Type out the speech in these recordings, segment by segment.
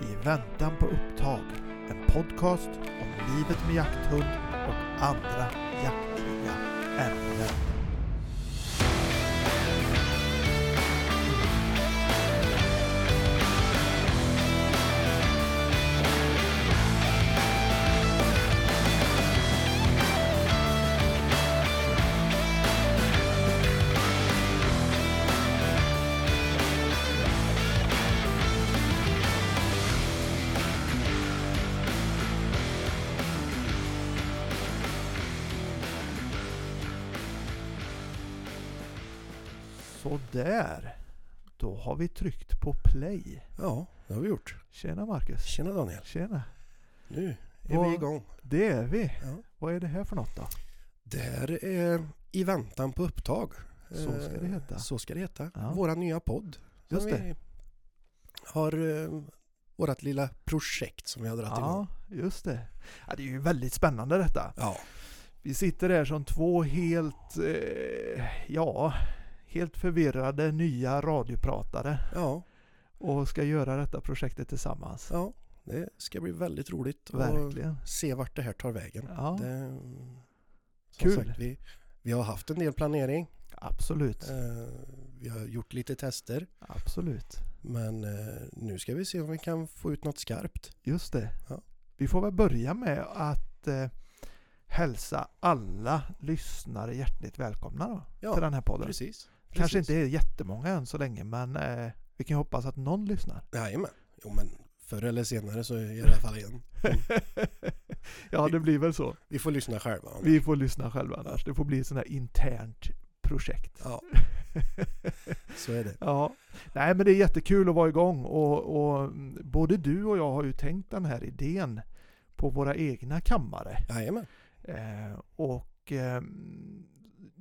I väntan på upptag. En podcast om livet med jakthund och andra jaktliga ämnen. Där. Då har vi tryckt på play. Ja, det har vi gjort. Tjena Marcus. Tjena Daniel. Tjena. Nu är Vad- vi igång. Det är vi. Ja. Vad är det här för något då? Det här är I väntan på upptag. Så ska det Eh, heta. Så ska det heta. Ja. Våra nya podd. Just det. Har eh, vårat lilla projekt som vi har dragit igång. Ja, just det. Ja, det är ju väldigt spännande detta. Ja, Vi sitter där som två helt, eh, ja, helt förvirrade nya radiopratare ja, och ska göra detta projektet tillsammans. ja. Det ska bli väldigt roligt att Verkligen. se vart det här tar vägen. Ja, Det, Kul. Sagt, vi, vi har haft en del planering. absolut. Eh, vi har gjort lite tester. Absolut. Men eh, nu ska vi se om vi kan få ut något skarpt. Just det. Ja. Vi får väl börja med att eh, hälsa alla lyssnare hjärtligt välkomna då, Ja, till den här podden. Precis. Kanske inte är jättemånga än så länge, men eh, vi kan hoppas att någon lyssnar. Jajamän. Jo men förr eller senare så är det i alla fall igen. ja, det blir väl så. Vi får lyssna själva. Vi får lyssna själva annars. Det får bli ett sånt här internt projekt. Ja, så är det. Ja, nej men det är jättekul att vara igång och, och mm, både du och jag har ju tänkt den här idén på våra egna kammare. Jajamän. Eh, och eh,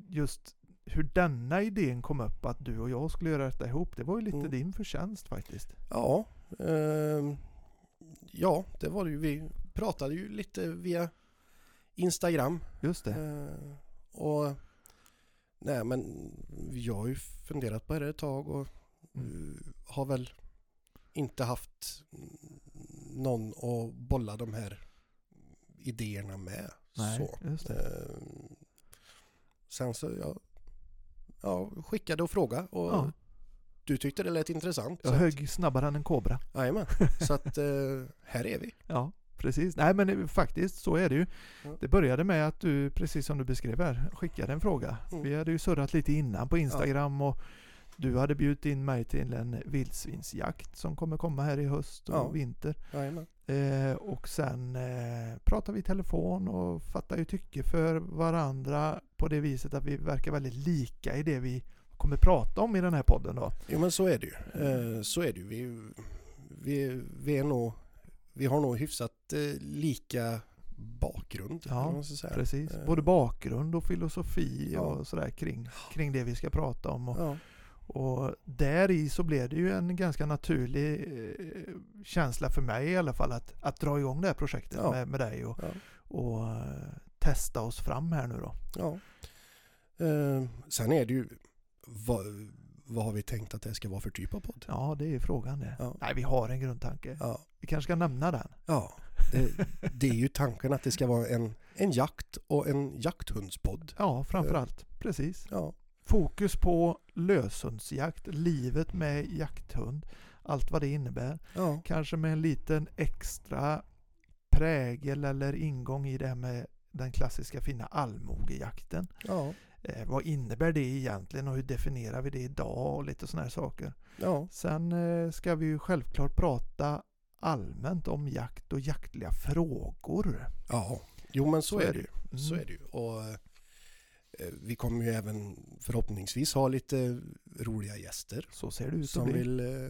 just hur denna idén kom upp att du och jag skulle göra detta ihop, det var ju lite Mm. din förtjänst faktiskt. Ja, ehm, ja, det var det ju. Vi pratade ju lite via Instagram. Just det. Eh, och nej men jag har ju funderat på det ett tag och Mm. eh, har väl inte haft någon att bolla de här idéerna med. Nej, så. just det. Eh, sen så jag ja, skickade och frågade och Ja. du tyckte det lät intressant. Jag så att- högg snabbare än en kobra. Jajamän, så att eh, här är vi. Ja, precis. Nej men det- faktiskt så är det ju. Ja. Det började med att du, precis som du beskrev här, skickade en fråga. Mm. Vi hade ju surrat lite innan på Instagram och du hade bjudit in mig till en vildsvinsjakt som kommer komma här i höst och Ja. vinter. Jajamän. Eh, och sen eh, pratade vi i telefon och fattade ju tycke för varandra på det viset att vi verkar väldigt lika i det vi kommer prata om i den här podden då. Jo men så är det ju. Eh, så är det ju. Vi, vi, vi är nog, vi har nog hyfsat eh, lika bakgrund. Ja. Precis, Eh, både bakgrund och filosofi Ja. och sådär kring, kring det vi ska prata om. Och, Ja, och där i så blev det ju en ganska naturlig eh, känsla för mig i alla fall att, att dra igång det här projektet Ja. med, med dig och, ja, och eh, testa oss fram här nu då. ja. Eh, sen är det ju, vad, vad har vi tänkt att det ska vara för typ av podd? Ja, det är frågan det. Ja. Nej, vi har en grundtanke. Ja, Vi kanske ska nämna den. ja. Det, det är ju tanken att det ska vara en, en jakt och en jakthundspodd. Ja, framförallt. Precis. Ja, Fokus på löshundsjakt, livet med jakthund, allt vad det innebär. ja, Kanske med en liten extra prägel eller ingång i det här med den klassiska fina allmogejakten. ja, Eh, vad innebär det egentligen och hur definierar vi det idag och lite sådana här saker. ja, Sen eh, ska vi ju självklart prata allmänt om jakt och jaktliga frågor. ja. Jo men så, är det ju. Mm. Så är det ju. Och eh, vi kommer ju även förhoppningsvis ha lite roliga gäster Så ser det ut som bli. vill eh,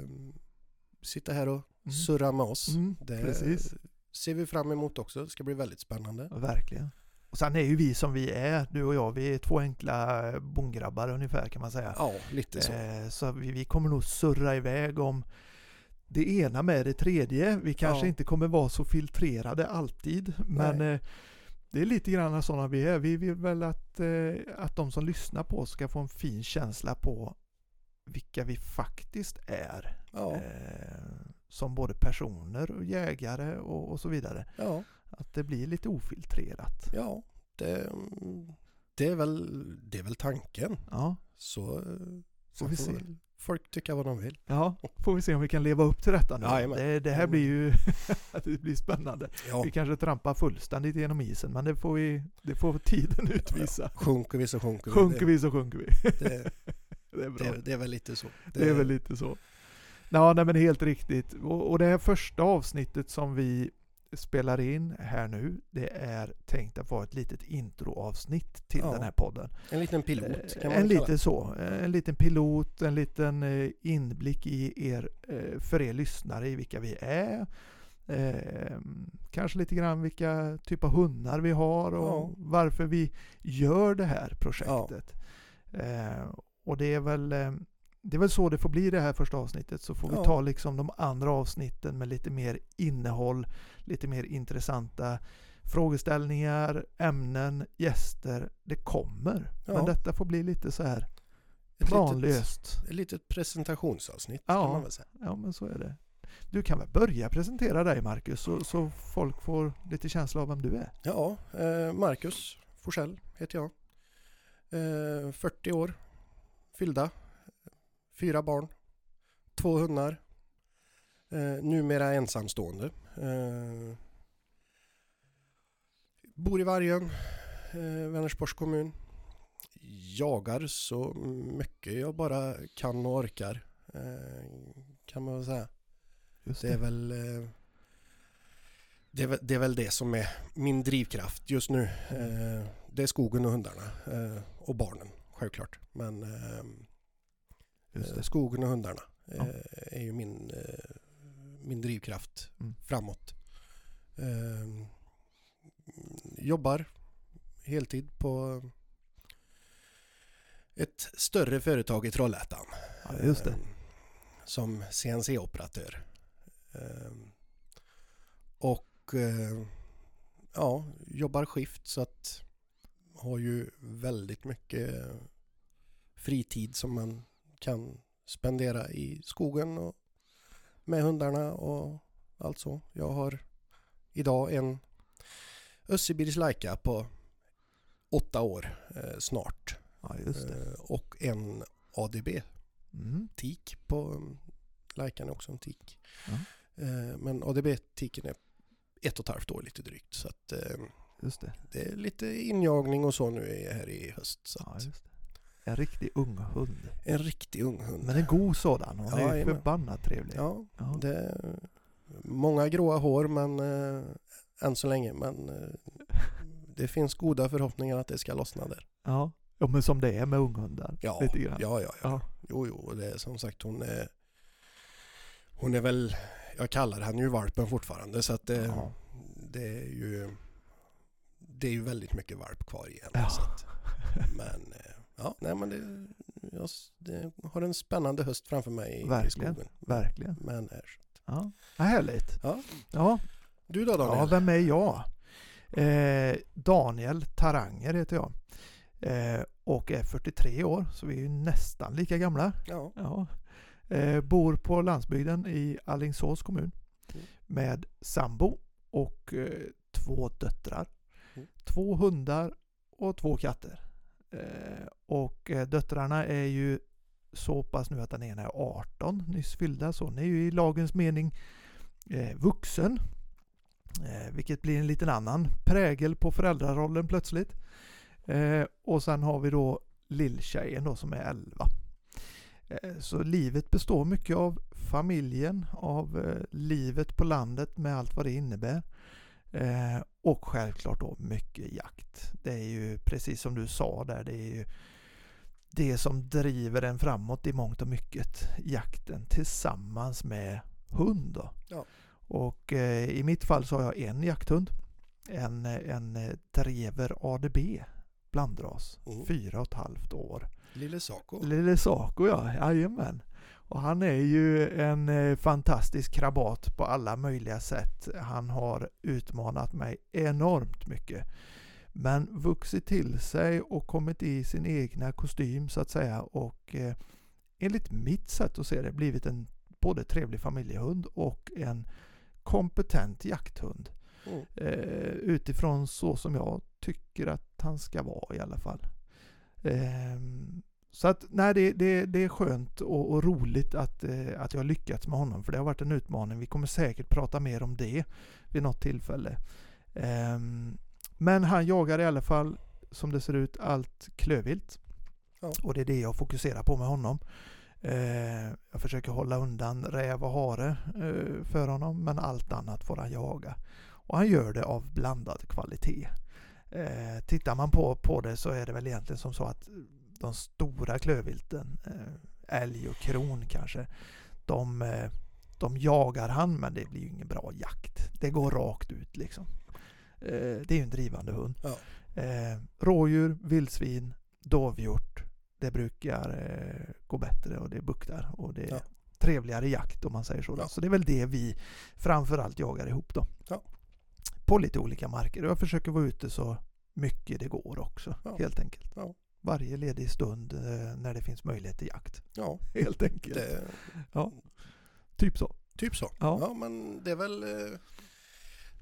sitta här och Mm. surra med oss. Mm, Det precis. ser vi fram emot också. Det ska bli väldigt spännande. Verkligen. Och sen är ju vi som vi är, du och jag, vi är två enkla bondgrabbar ungefär kan man säga. Ja, lite så. Eh, så vi, vi kommer nog surra iväg om det ena med det tredje. Vi kanske Ja. inte kommer vara så filtrerade alltid, men eh, det är lite grann sådana vi är. Vi vill väl att, eh, att de som lyssnar på oss ska få en fin känsla på vilka vi faktiskt är. Ja, Eh, som både personer och jägare och, och så vidare. Ja, Att det blir lite ofiltrerat. ja det, det, är väl, det är väl tanken. Ja, Så eh, Får vi se. Folk tycka vad de vill. ja får vi se om vi kan leva upp till detta nu. Jajamän. Det, det här blir ju det blir spännande. Ja, Vi kanske trampar fullständigt genom isen men det får, vi, det får tiden utvisa. sjunker vi så sjunker vi. Sjunker vi så sjunker vi. Det, Det är bra. det, det är väl lite så. Det är väl lite så. Ja, nej, men helt riktigt. Och, och det här första avsnittet som vi spelar in här nu, det är tänkt att vara ett litet introavsnitt till Ja, den här podden. En liten pilot kan Eh, man en liten så, en liten pilot, en liten eh, inblick i er, eh, för er lyssnare i vilka vi är. Eh, kanske lite grann vilka typ av hundar vi har och Ja. varför vi gör det här projektet. Eh, och det är väl det är väl så det får bli det här första avsnittet så får vi Ja. ta liksom de andra avsnitten med lite mer innehåll, lite mer intressanta frågeställningar, ämnen, gäster. Det kommer. Men Ja. detta får bli lite så här Ett litet, planlöst. ett litet presentationsavsnitt Ja. kan man väl säga. Ja men så är det. Du kan väl börja presentera dig Marcus så, så folk får lite känsla av vem du är. Ja, eh, Marcus Forsell heter jag. Eh, 40 år, fyllda, fyra barn, två hundar, eh, numera ensamstående. Eh, bor i Vargön, eh, Vänersborgs kommun. Jagar så mycket jag bara kan och orkar. Eh, kan man väl säga. Just Det är väl eh, det är, det är väl det som är min drivkraft just nu. Eh, Det är skogen och hundarna eh, och barnen självklart. Men eh, eh, det. Skogen och hundarna Ja. eh, är ju min, eh, min drivkraft Mm. framåt. Eh, Jobbar heltid på ett större företag i Trollhättan. Ja, just det. Eh, Som CNC-operatör. Eh, Och eh, ja, jobbar skift så att har ju väldigt mycket fritid som man kan spendera i skogen och med hundarna och allt så. Jag har idag en Össibils Laika på åtta år eh, snart. Ja. Eh, och en ADB Mm. tik på um, Laikan är också en tik. Ja. Eh, men ADB-tiken är ett och ett halvt år lite drygt. Så att eh, det. det är lite injagning och så nu är här i höst. Så Ja, att, just det. En riktig ung hund. en riktig ung hund. Men en god sådan. Hon är ju förbannat trevlig. Ja, Ja. det många gråa hår men eh, än så länge. Men eh, det finns goda förhoppningar att det ska lossna där. Ja. ja, men som det är med unghundar. Ja, Lite grann. ja, ja. ja. Ja. Jo, jo, det är som sagt hon är Hon är väl Jag kallar henne ju valpen fortfarande så att det, Ja. det är ju Det är ju väldigt mycket valp kvar i henne Ja. att, Men eh, Ja, nej men det Jag det, har en spännande höst framför mig i, i Verkligen. skogen Verkligen. Men här Ja. ja härligt. Ja. Ja. Du då ja, Daniel? vem är jag? Eh, Daniel Taranger heter jag. Eh, och är 43 år, så vi är ju nästan lika gamla. Ja, Ja. Eh, bor på landsbygden i Alingsås kommun Mm. med sambo och eh, två döttrar. Mm. Två hundar och två katter. Eh, och eh, döttrarna är ju så pass nu att den ena är 18, nyss fyllda, så hon är ju i lagens mening eh, vuxen. Vilket blir en liten annan prägel på föräldrarollen plötsligt. Och sen har vi då lilltjejen då som är 11. Så livet består mycket av familjen, av livet på landet med allt vad det innebär. Och självklart då mycket jakt. Det är ju precis som du sa där, det är ju det som driver en framåt i mångt och mycket. Jakten tillsammans med hund. Ja. Och eh, i mitt fall så har jag en jakthund. En, en eh, Drever ADB blandras. Mm. Fyra och ett halvt år. Lille Saco. Lille Saco ja, jajamän. Och han är ju en eh, fantastisk krabat på alla möjliga sätt. Han har utmanat mig enormt mycket. Men vuxit till sig och kommit i sin egna kostym så att säga och eh, enligt mitt sätt att se det blivit en både trevlig familjehund och en kompetent jakthund. Mm. Eh, utifrån så som jag tycker att han ska vara i alla fall. Eh, så att nej, det, det, det är skönt och, och roligt att, eh, att jag har lyckats med honom för det har varit en utmaning. Vi kommer säkert prata mer om det vid något tillfälle. Ehm, men han jagar i alla fall som det ser ut allt klövvilt. Ja. Och det är det jag fokuserar på med honom. Eh, jag försöker hålla undan räv och hare eh, för honom men allt annat får han jaga. Och han gör det av blandad kvalitet. Eh, tittar man på, på det så är det väl egentligen som så att de stora klövvilten, eh, älg och kron kanske, de, eh, de jagar han men det blir ju ingen bra jakt. Det går rakt ut liksom. Eh, det är ju en drivande hund. Ja. Rådjur, vildsvin, dovhjort. Det brukar gå bättre och det buktar och det är Ja. trevligare jakt om man säger så. Ja. Så det är väl det vi framförallt jagar ihop då. Ja. På lite olika marker. Jag försöker vara ute så mycket det går också. Helt enkelt. Ja. Varje ledig stund eh, när det finns möjlighet till jakt. Ja, Helt enkelt. det, Typ så. typ så. Ja. Ja. men det är väl eh,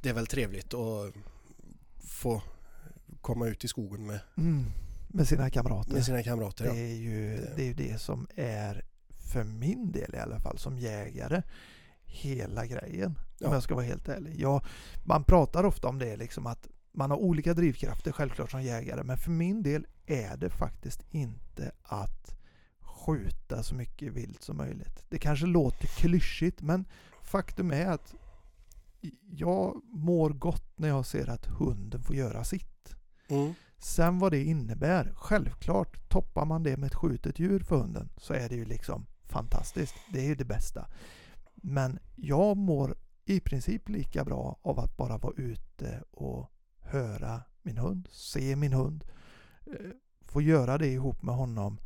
det är väl trevligt att få komma ut i skogen med, Mm. Med sina kamrater. med sina kamrater. Det Ja. är, ju, Det- det är ju det som är, för min del i alla fall, som jägare, hela grejen. Om Ja. jag ska vara helt ärlig. Jag, man pratar ofta om det, liksom att man har olika drivkrafter självklart som jägare, men för min del är det faktiskt inte att skjuta så mycket vilt som möjligt. Det kanske låter klyschigt, men faktum är att jag mår gott när jag ser att hunden får göra sitt. Mm. Sen vad det innebär, självklart toppar man det med ett skjutet djur för hunden så är det ju liksom fantastiskt. Det är ju det bästa. Men jag mår i princip lika bra av att bara vara ute och höra min hund, se min hund. eh, Få göra det ihop med honom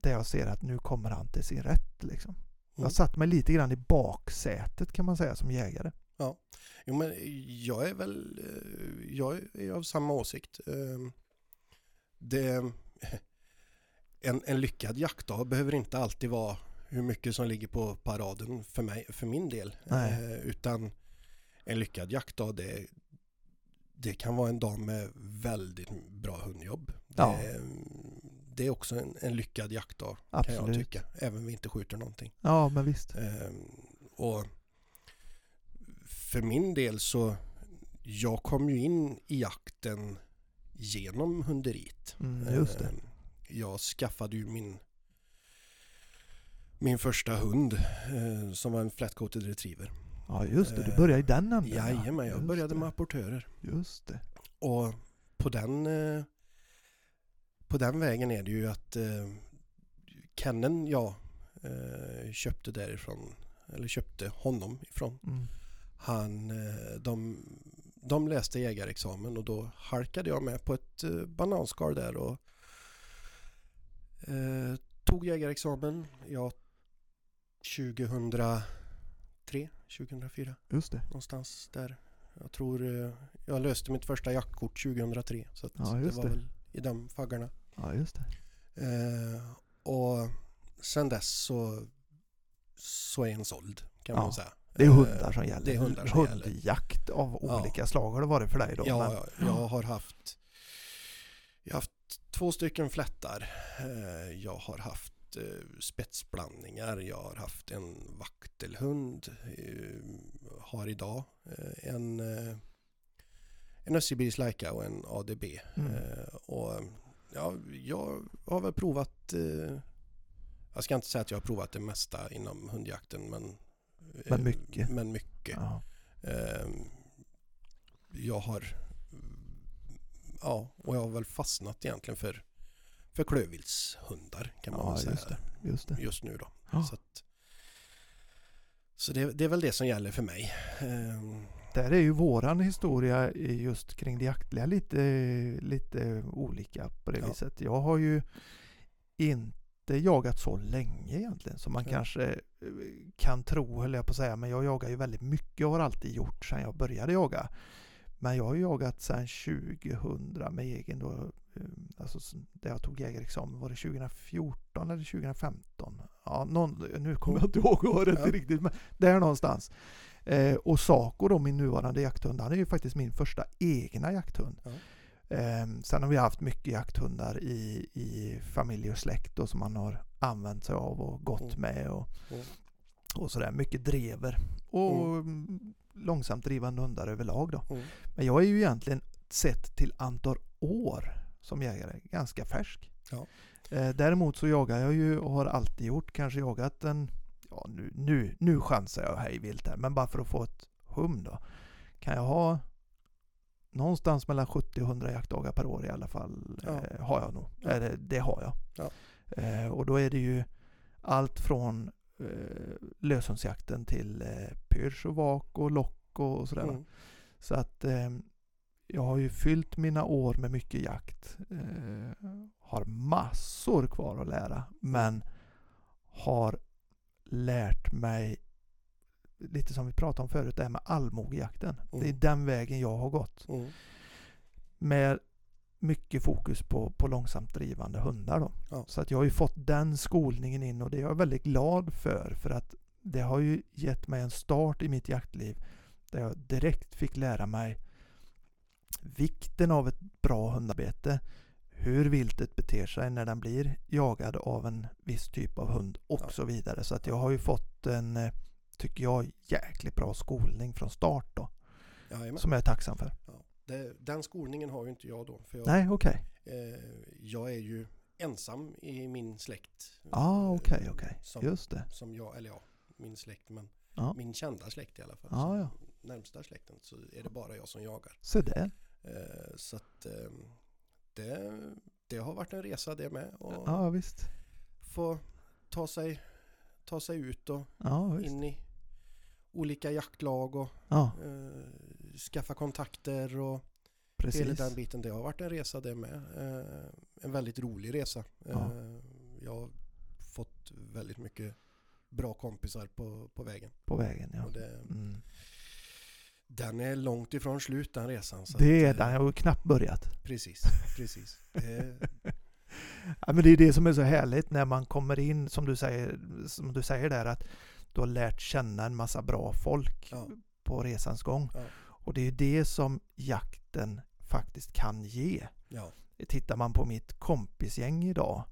där jag ser att nu kommer han till sin rätt. Liksom. Jag Mm. satt mig lite grann i baksätet kan man säga som jägare. Jo, men jag är väl eh, jag är av samma åsikt. Eh, Det, en, en lyckad jaktdag behöver inte alltid vara hur mycket som ligger på paraden för, mig, för min del. Nej. Eh, Utan en lyckad jaktdag det, det kan vara en dag med väldigt bra hundjobb. Ja. Det, det är också en, en lyckad jaktdag kan jag Absolut. tycka. Även om vi inte skjuter någonting. Ja, men visst. Ehm, och för min del så jag kom ju in i jakten genom hunderiet. Mm, just det. Ehm, Jag skaffade ju min min första hund eh, som var en flat-coated retriever. Ja, just det. Du började i den änden. ja. Jajamän, jag Just började det. med apportörer. Just det. Och på den eh, på den vägen är det ju att eh, Kennen jag eh, köpte därifrån eller köpte honom ifrån Mm. Han, de, de läste jägarexamen och då halkade jag med på ett bananskal där och eh, tog jägarexamen. Jag 2003, 2004 Just det. någonstans där. Jag tror eh, jag löste mitt första jaktkort 2003 så Ja, det just var det. väl i de faggarna. Ja, just det. Eh, och sen dess så, så är en såld kan Ja, man säga. Det är Eh, hundar som gäller. Det är hundar som gäller. Hundjakt av Ja. olika slag har det varit för dig då? Ja, men, jag, jag har haft Jag har haft två stycken flättar. Eh, Jag har haft eh, spetsblandningar. Jag har haft en vaktelhund. eh, Har idag eh, en eh, en Össebils Laika och en ADB. Mm. Eh, Och ja, jag har väl provat eh, jag ska inte säga att jag har provat det mesta inom hundjakten men eh, Men mycket. Men mycket. ja. Jag har ja, och jag har väl fastnat egentligen för för klövviltshundar kan man Ja, säga just det. Just det. just nu då. Ja. Så, att, så det, det är väl det som gäller för mig. Ehm, Där är ju våran historia just kring det jaktliga lite, lite olika på det Ja. viset. Jag har ju inte jagat så länge egentligen som man Ja. kanske eh, kan tro, höll jag på att säga. Men jag jagar ju väldigt mycket och har alltid gjort sedan jag började jaga. Men jag har jagat sedan 2000 med egen då, alltså s- där jag tog jägarexamen, var det 2014 eller 2015? Ja, någon, nu kommer jag inte ihåg året Ja. riktigt, men där någonstans. Eh, och Saco då, min nuvarande jakthund, han är ju faktiskt min första egna jakthund. Ja. Eh, sen har vi haft mycket jakthundar i, i familj och släkt då, som man har använt sig av och gått Mm. med och, Mm. och sådär. Mycket drever och mm. långsamt drivande hundar överlag då. Mm. Men jag är ju egentligen sett till antal år som jägare ganska färsk. Ja. Eh, däremot så jagar jag ju och har alltid gjort, kanske jagat en, ja nu, nu, nu chansar jag hej vilt här, men bara för att få ett hum då. Kan jag ha någonstans mellan 70 och 100 jaktdagar per år i alla fall. Ja. Eh, har jag nog. Ja. Eller, det har jag. Ja. Eh, och då är det ju allt från eh, löshundsjakten till eh, pyrsch och vak och lock och, och sådär. Mm. Så att eh, jag har ju fyllt mina år med mycket jakt. Eh, har massor kvar att lära. Men har lärt mig lite som vi pratade om förut, det här med allmogejakten. Det är Mm. den vägen jag har gått. Mm. Med mycket fokus på, på långsamt drivande hundar då. Ja. Så att jag har ju fått den skolningen in och det är jag väldigt glad för. För att det har ju gett mig en start i mitt jaktliv där jag direkt fick lära mig vikten av ett bra hundarbete, hur viltet beter sig när den blir jagad av en viss typ av hund och Ja. så vidare. Så att jag har ju fått en, eh, tycker jag, jäkligt bra skolning från start då. Jajamän. Som jag är tacksam för. Ja. Det, den skolningen har ju inte jag då. För jag, Nej, okej. eh, jag är ju ensam i min släkt. Ja, ah, okej, Eh, okej. Som, Just det. som jag, eller ja, min släkt, men Ja. min kända släkt i alla fall. Som ja. Närmsta släkten så är det bara jag som jagar. Se där. Eh, så att eh, det, det har varit en resa det med. Och Ja, visst. få ta sig, ta sig ut och Ja, in i olika jaktlag och Ja, eh, skaffa kontakter och hela precis. den biten. Det har varit en resa det med. En väldigt rolig resa. Ja. Jag har fått väldigt mycket bra kompisar på, på vägen. På vägen, ja. Och det, Mm. Den är långt ifrån slut den resan. Så Det är den. Jag har knappt börjat. Precis, precis. Det, Ja, men det är det som är så härligt när man kommer in, som du säger, som du säger där, att du har lärt känna en massa bra folk ja, på resans gång. Ja. Och det är ju det som jakten faktiskt kan ge. ja, Tittar man på mitt kompisgäng idag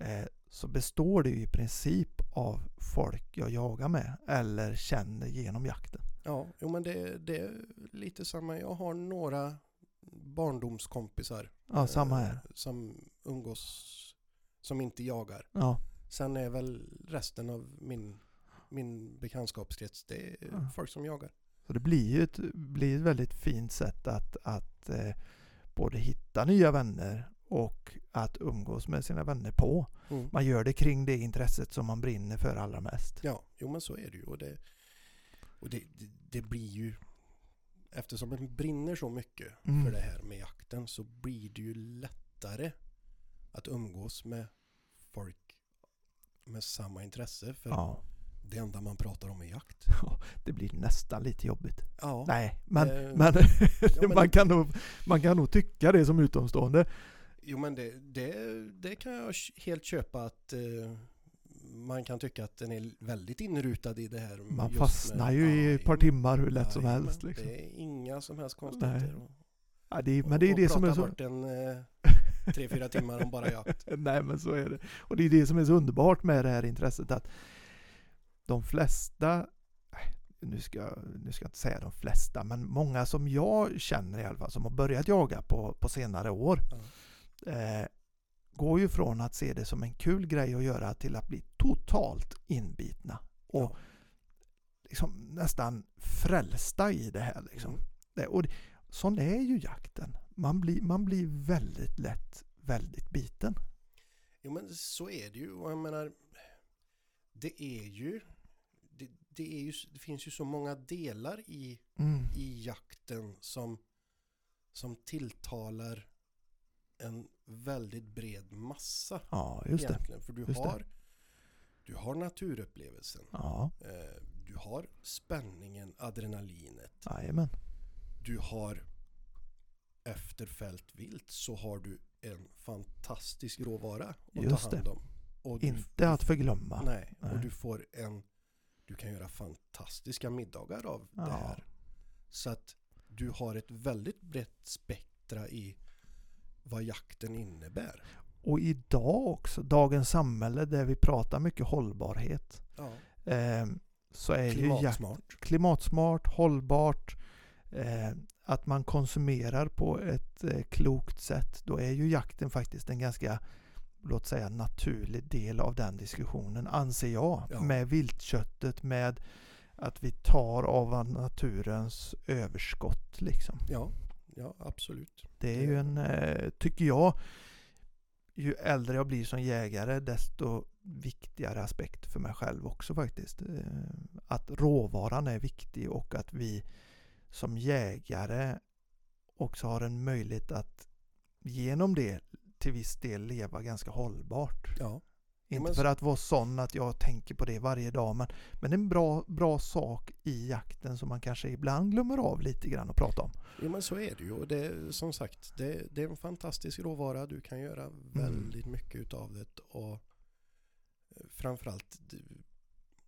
eh, så består det i princip av folk jag jagar med eller känner genom jakten. Ja. Jo men det, det är lite samma. Jag har några barndomskompisar. Ja, eh, samma här. Som umgås, som inte jagar. Ja, Sen är väl resten av min, min bekantskapskrets, det är Ja. folk som jagar. så det blir ju ett, blir ett väldigt fint sätt att, att eh, både hitta nya vänner och att umgås med sina vänner på. Mm. Man gör det kring det intresset som man brinner för allra mest. Ja, jo men så är det ju. Och det, och det, det, det blir ju, eftersom man brinner så mycket Mm. för det här med jakten så blir det ju lättare att umgås med folk med samma intresse. För Ja, det enda man pratar om är jakt. det blir nästan lite jobbigt. Ja, Nej, men, Eh, men, men- man, kan nog, man kan nog tycka det som utomstående. jo men det, det, det kan jag helt köpa att eh, man kan tycka att den är väldigt inrutad i det här. Man fastnar ju i ett par timmar hur lätt som helst. Liksom. Det är inga som helst konstigheter. Och- Ja, det är, men det är och det som är så... bort en eh, tre, fyra timmar om bara jakt. Nej men så är det. Och det är det som är så underbart med det här intresset att de flesta, nu ska, nu ska jag inte säga de flesta, men många som jag känner i alla fall som har börjat jaga på, på senare år eh, går ju från att se det som en kul grej att göra till att bli totalt inbitna och Ja. liksom nästan frälsta i det här. Liksom. Mm. Det, och sån är ju jakten. Man blir, man blir väldigt lätt väldigt biten. Jo men så är det ju. Och jag menar, det är ju, det, det, är ju, det finns ju så många delar i, Mm. i jakten som, som tilltalar en väldigt bred massa Ja, just det. egentligen. För du Just det. har, du har naturupplevelsen. Ja, Eh, Du har spänningen, adrenalinet. jajamän. Du har efter fält vilt så har du en fantastisk råvara att Just ta det. hand om. Och du, Inte att förglömma. nej, Nej. och du får en... Du kan göra fantastiska middagar av det Ja. här. Så att du har ett väldigt brett spektra i vad jakten innebär. Och idag också, dagens samhälle där vi pratar mycket hållbarhet. Ja. Eh, så är ju jakt Klimatsmart. klimatsmart, hållbart, eh, att man konsumerar på ett eh, klokt sätt. Då är ju jakten faktiskt en ganska, låt säga naturlig del av den diskussionen, anser jag. Ja. Med viltköttet, med att vi tar av naturens överskott liksom. Ja, ja absolut. Det är ju en, eh, tycker jag, ju äldre jag blir som jägare desto viktigare aspekt för mig själv också faktiskt. Eh, Att råvaran är viktig och att vi som jägare också har en möjlighet att genom det till viss del leva ganska hållbart. Ja, Inte för att vara sån att jag tänker på det varje dag men, men en bra, bra sak i jakten som man kanske ibland glömmer av lite grann att prata om. ja men så är det ju. Och det, är- som sagt, det, det är en fantastisk råvara. Du kan göra Mm. väldigt mycket utav det. Och eh, framförallt, det,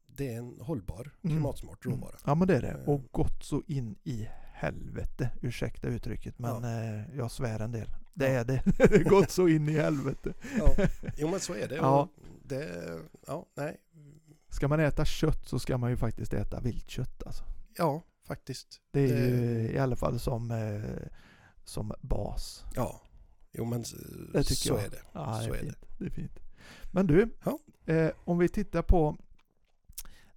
det är en hållbar, Mm. klimatsmart Mm. råvara. Ja men det är det. Eh. Och gått så in i helvete. Ursäkta uttrycket men eh, jag svär en del. Det är det. gått så in i helvete. Ja, jo men så är det. Ja. Det ja, nej. Ska man äta kött så ska man ju faktiskt äta viltkött alltså. Ja, faktiskt. Det är Det- ju i alla fall som, eh, som bas. Ja, jo men Det tycker så jag. är det. Ja, det så är, är fint. Det. är fint. Men du, Ja. eh, om vi tittar på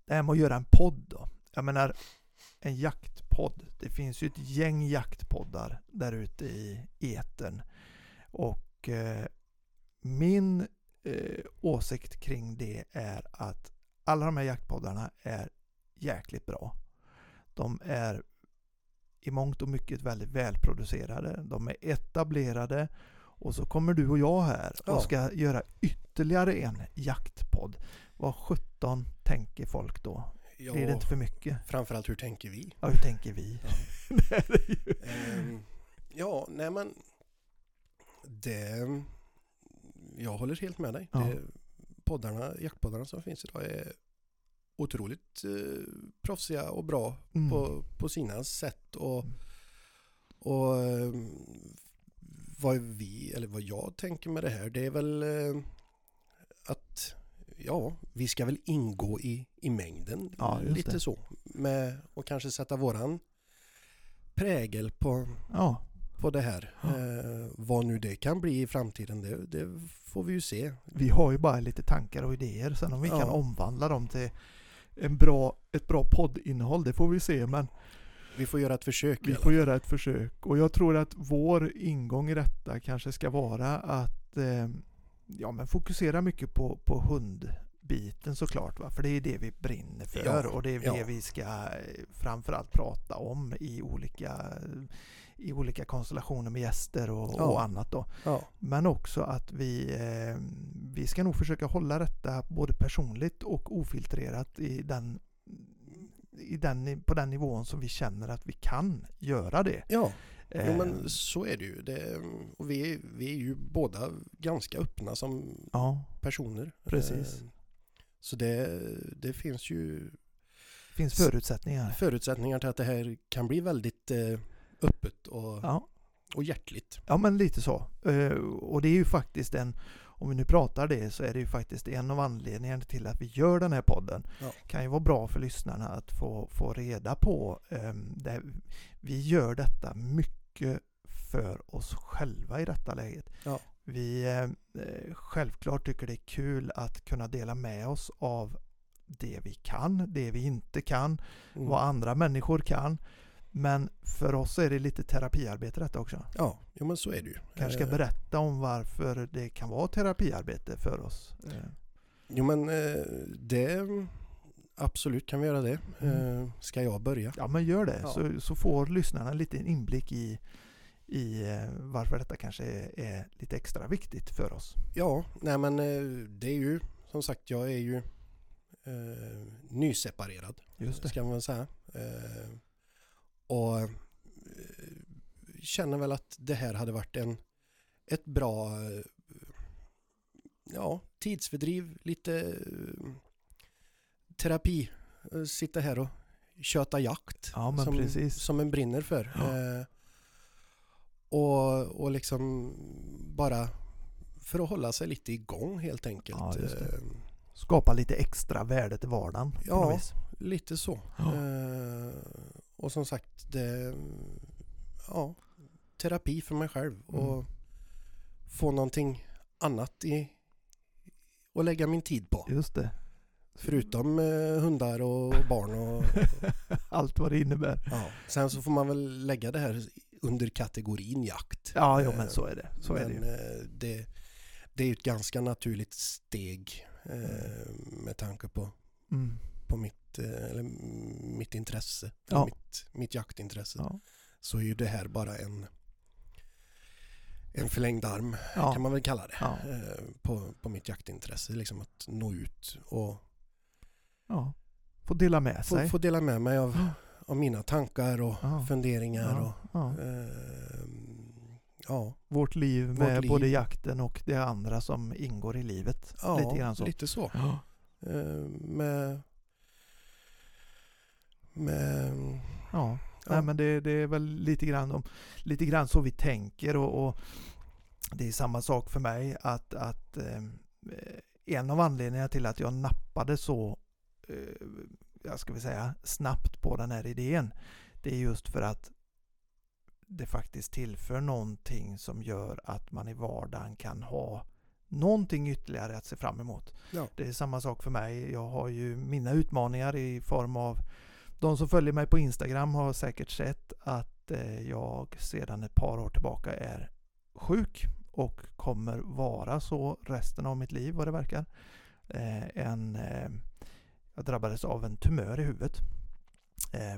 det här med att göra en podd då. Jag menar, en jaktpodd. Det finns ju ett gäng jaktpoddar där ute i etern. Och eh, min eh, åsikt kring det är att alla de här jaktpoddarna är jäkligt bra. De är i mångt och mycket väldigt välproducerade. De är etablerade och så kommer du och jag här och Ja. ska göra ytterligare en jaktpodd. Vad 17 tänker folk då? Ja, Blir det inte för mycket? framförallt hur tänker vi? Ja, hur tänker vi? Ja. det det. Ehm, ja, nej men det... Jag håller helt med dig. Ja. Det, poddarna, jaktpoddarna som finns idag är otroligt eh, proffsiga och bra Mm. på, på sina sätt. Och, Mm. och ehm, vad vi, eller vad jag tänker med det här, det är väl eh, att ja, vi ska väl ingå i, i mängden. Ja, lite det. så. Med, och kanske sätta våran prägel på, Ja, på det här. Ja. Eh, vad nu det kan bli i framtiden, det, det får vi ju se. vi har ju bara lite tankar och idéer. Sen om vi Ja. kan omvandla dem till en bra, ett bra poddinnehåll, det får vi se. Men Vi får göra ett försök. vi får göra ett försök. Och jag tror att vår ingång i detta kanske ska vara att eh, ja, men fokusera mycket på, på hundbiten såklart. Va? För det är det vi brinner för Ja, och det är det ja. vi ska eh, framförallt prata om i olika, i olika konstellationer med gäster och, Ja. och annat. Då. Ja, Men också att vi, eh, vi ska nog försöka hålla detta både personligt och ofiltrerat i den, i den, på den nivån som vi känner att vi kan göra det. ja. Jo Eh, men så är det ju. Det, och vi, vi är ju båda ganska öppna som Ja, personer. Precis. Eh, Så det, det finns ju finns förutsättningar. förutsättningar till att det här kan bli väldigt eh, öppet och, Ja, och hjärtligt. ja men lite så. Eh, Och det är ju faktiskt en, om vi nu pratar det, så är det ju faktiskt en av anledningarna till att vi gör den här podden. Ja. kan ju vara bra för lyssnarna att få, få reda på. Um, det, vi gör detta mycket för oss själva i detta läget. Ja. Vi eh, självklart tycker det är kul att kunna dela med oss av det vi kan, det vi inte kan, Mm. vad andra människor kan. Men för oss är det lite terapiarbete detta också. Ja, jo, men så är det ju. Kanske ska Eh, berätta om varför det kan vara terapiarbete för oss. Eh, Jo men eh, det absolut kan vi göra det. Mm. Ska jag börja? Ja men gör det Ja. så, så får lyssnarna lite inblick i, i varför detta kanske är, är lite extra viktigt för oss. Ja, nej men det är ju som sagt jag är ju eh, nyseparerad. Just det. Ska man säga. Eh, och eh, känner väl att det här hade varit en, ett bra eh, ja, tidsfördriv, lite eh, terapi. Sitta här och köta jakt Ja, som, precis. som en brinner för. Ja. Eh, och, och liksom bara för att hålla sig lite igång helt enkelt. Ja, Skapa lite extra värde till vardagen. Ja. Lite så. Eh, och som sagt, det, ja, terapi för mig själv Mm. och få någonting annat i att lägga min tid på. Just det. Förutom eh, hundar och barn och Allt vad det innebär. ja. Sen så får man väl lägga det här under kategorin jakt. Ja, jo, Eh, men så är det. Så är det Men ju. eh, det, det är ju ett ganska naturligt steg eh, med tanke på, Mm. På mitt, eh, eller mitt intresse, Ja. mitt, mitt jaktintresse. Ja. Så är ju det här bara en, en förlängd arm Ja. kan man väl kalla det. Eh, På, på mitt jaktintresse, liksom att nå ut och ja. Få dela med få, sig. få dela med mig av, av mina tankar och funderingar. Och, eh, ja, Vårt liv Vårt med liv. både jakten och det andra som ingår i livet. ja, Lite grann så. lite så. Ja. Eh, med, med, Ja. Ja. Nej, men det, det är väl lite grann, om, lite grann så vi tänker och, och det är samma sak för mig att, att eh, en av anledningarna till att jag nappade så eh, jag ska vi säga snabbt på den här idén det är just för att det faktiskt tillför någonting som gör att man i vardagen kan ha någonting ytterligare att se fram emot. Ja. Det är samma sak för mig. Jag har ju mina utmaningar i form av de som följer mig på Instagram har säkert sett att eh, jag sedan ett par år tillbaka är sjuk och kommer vara så resten av mitt liv vad det verkar. Eh, en, eh, jag drabbades av en tumör i huvudet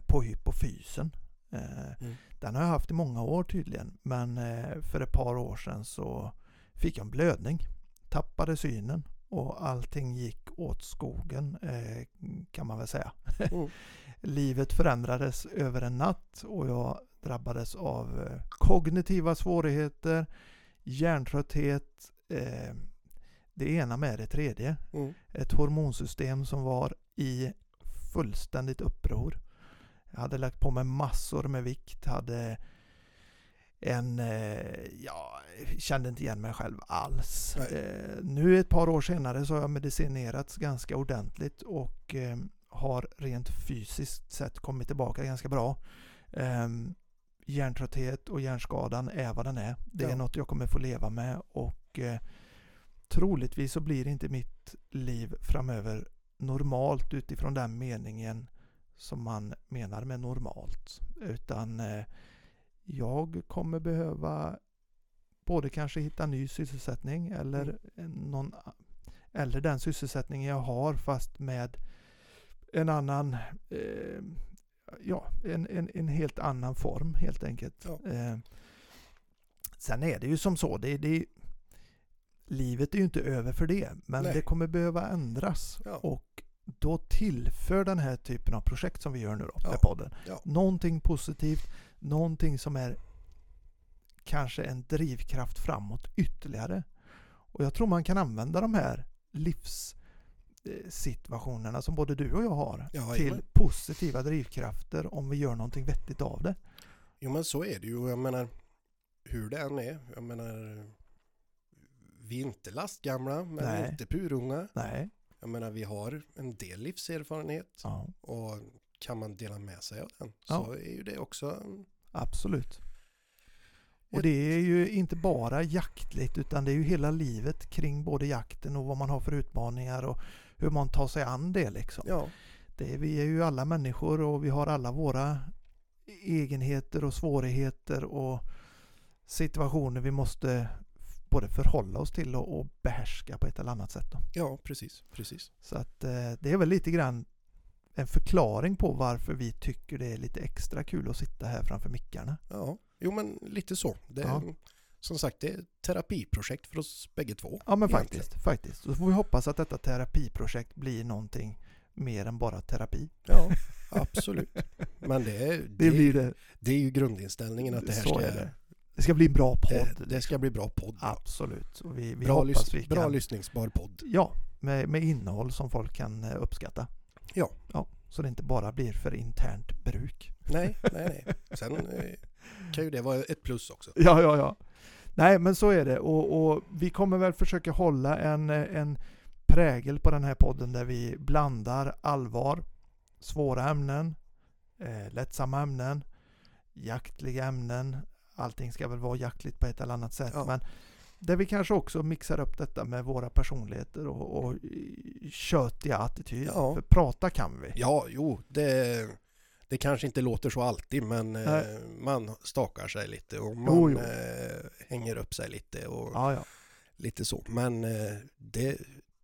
på hypofysen. Mm. Den har jag haft i många år tydligen men för ett par år sedan så fick jag en blödning. Tappade synen och allting gick åt skogen eh, kan man väl säga. Mm. Livet förändrades över en natt och jag drabbades av eh, kognitiva svårigheter, hjärntrötthet, eh, det ena med det tredje. Mm. Ett hormonsystem som var i fullständigt uppror. Jag hade lagt på mig massor med vikt, hade en, eh, ja, kände inte igen mig själv alls. Eh, nu ett par år senare så har jag medicinerats ganska ordentligt och eh, har rent fysiskt sett kommit tillbaka ganska bra. Eh, hjärntrötthet och hjärnskadan är vad den är. Det är Ja. något jag kommer få leva med och eh, troligtvis så blir inte mitt liv framöver normalt utifrån den meningen som man menar med normalt. Utan jag kommer behöva både kanske hitta ny sysselsättning eller, Mm. någon, eller den sysselsättning jag har fast med en annan eh, ja, en, en, en helt annan form helt enkelt. Ja. Eh, sen är det ju som så, det, det, livet är ju inte över för det, men Nej. det kommer behöva ändras. Ja. Och då tillför den här typen av projekt som vi gör nu då, Ja. med podden, Ja. någonting positivt, någonting som är kanske en drivkraft framåt ytterligare. Och jag tror man kan använda de här livssituationerna som både du och jag har Ja, till jajamän. positiva drivkrafter om vi gör någonting vettigt av det. Jo men så är det ju jag menar hur det än är. Jag menar vi är inte lastgamla men Nej. inte purunga. Nej. Jag menar vi har en del livserfarenhet Ja, och kan man dela med sig av den Ja. så är ju det också absolut. Och det är ju inte bara jaktligt utan det är ju hela livet kring både jakten och vad man har för utmaningar och hur man tar sig an det liksom. ja, Det, vi är ju alla människor och vi har alla våra egenheter och svårigheter och situationer vi måste både förhålla oss till och, och behärska på ett eller annat sätt. Då. ja precis, precis. Så att eh, det är väl lite grann en förklaring på varför vi tycker det är lite extra kul att sitta här framför mickarna. Ja, jo men lite så. Det är, Ja. Som sagt det är ett terapiprojekt för oss bägge två. Ja men egentligen. faktiskt, faktiskt. Så får vi hoppas att detta terapiprojekt blir någonting mer än bara terapi. Ja, absolut. Men det är, Det blir det. det är ju grundinställningen att det här Så ska, är det. Det ska bli en bra Det, podd. det ska bli bra podd. ja. Absolut. Och vi, vi Bra, hoppas lys- vi bra kan... lyssningsbar podd. Ja, med, med innehåll som folk kan eh, uppskatta. Ja. ja. Så det inte bara blir för internt bruk. Nej, nej, nej. Sen eh, kan ju det vara ett plus också. Ja, ja, ja. Nej, men så är det. Och, och vi kommer väl försöka hålla en, eh, en prägel på den här podden där vi blandar allvar, svåra ämnen, eh, lättsamma ämnen, jaktliga ämnen. Allting ska väl vara jaktligt på ett eller annat sätt. Ja. Men där vi kanske också mixar upp detta med våra personligheter och, och köttiga attityd. Ja. För prata kan vi. Ja, jo, det, det kanske inte låter så alltid men eh, man stakar sig lite och man Jo, jo. Eh, hänger upp sig lite och Ja, ja. lite så. Men eh, det,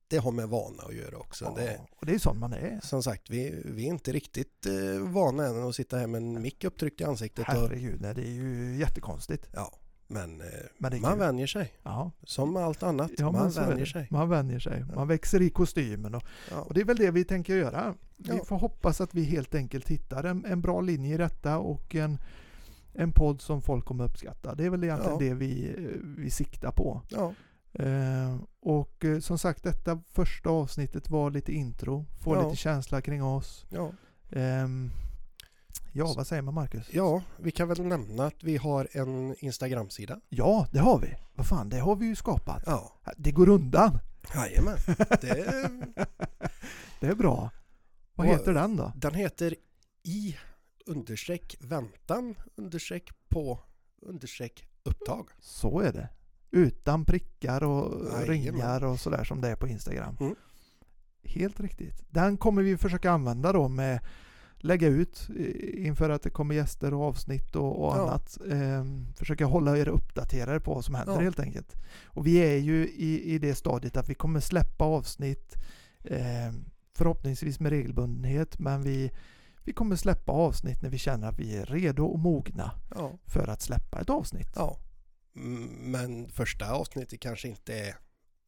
det har med vana att göra också. ja. Det, Och det är sån man är. som sagt, vi, vi är inte riktigt eh, vana än att sitta här med en mick upptryckt i ansiktet. Och, Herregud, nej, det är ju jättekonstigt. ja, men, eh, Men man kul. vänjer sig. Ja, Som allt annat, ja man vänjer sig. Man vänjer sig. Man växer i kostymen. Och, Ja. och det är väl det vi tänker göra. Vi får hoppas att vi helt enkelt hittar en, en bra linje i detta och en, en podd som folk kommer uppskatta. Det är väl egentligen det vi, eh, vi siktar på. Ja, Eh, och eh, som sagt, detta första avsnittet var lite intro. Få lite känsla kring oss. ja. Ja, vad säger man Marcus? ja, vi kan väl nämna att vi har en Instagram-sida. Ja, det har vi. Vad fan, det har vi ju skapat. Ja, Det går undan. jajamän. Det, Det är bra. Vad Och- heter den då? den heter i understreck väntan understreck på understreck upptag. Så är det. Utan prickar och Jajamän. ringar och sådär som det är på Instagram. Mm. Helt riktigt. Den kommer vi försöka använda då med lägga ut eh, inför att det kommer gäster och avsnitt och, och Ja. annat. Ehm, försöka hålla er uppdaterade på vad som händer Ja. helt enkelt. Och vi är ju i, i det stadiet att vi kommer släppa avsnitt ehm, förhoppningsvis med regelbundenhet men vi, vi kommer släppa avsnitt när vi känner att vi är redo och mogna Ja, för att släppa ett avsnitt. Mm, Men första avsnittet kanske inte är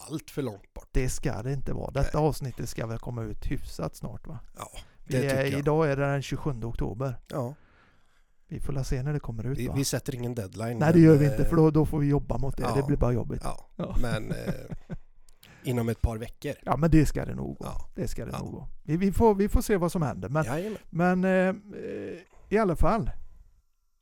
allt för långt bort. Det ska det inte vara. Detta avsnittet ska väl komma ut hyfsat snart va? Ja, det är, idag är det den 27 oktober. ja. Vi får la se när det kommer ut Vi, vi sätter ingen deadline. Nej det gör vi eh, inte för då, då får vi jobba mot det. ja. Det blir bara jobbigt. Ja, Ja. men eh, inom ett par veckor. Ja men det ska det nog gå. Ja. Det ska det Ja. nog gå. Vi, vi, får, vi får se vad som händer. Men, Jajamän. men eh, eh, i alla fall.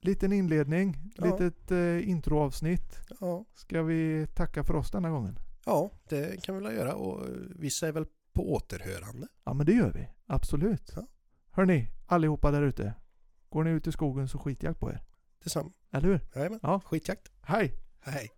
Liten inledning, Ja. litet eh, introavsnitt. Ja. Ska vi tacka för oss denna gången? ja, det kan vi väl göra och eh, vi säger väl på återhörande. Ja men det gör vi. Absolut. Ja. Hörni, allihopa där ute. Går ni ut i skogen så skitjakt på er. Detsamma. Eller hur? Jajamän. Ja. Skitjakt. Hej! Hej.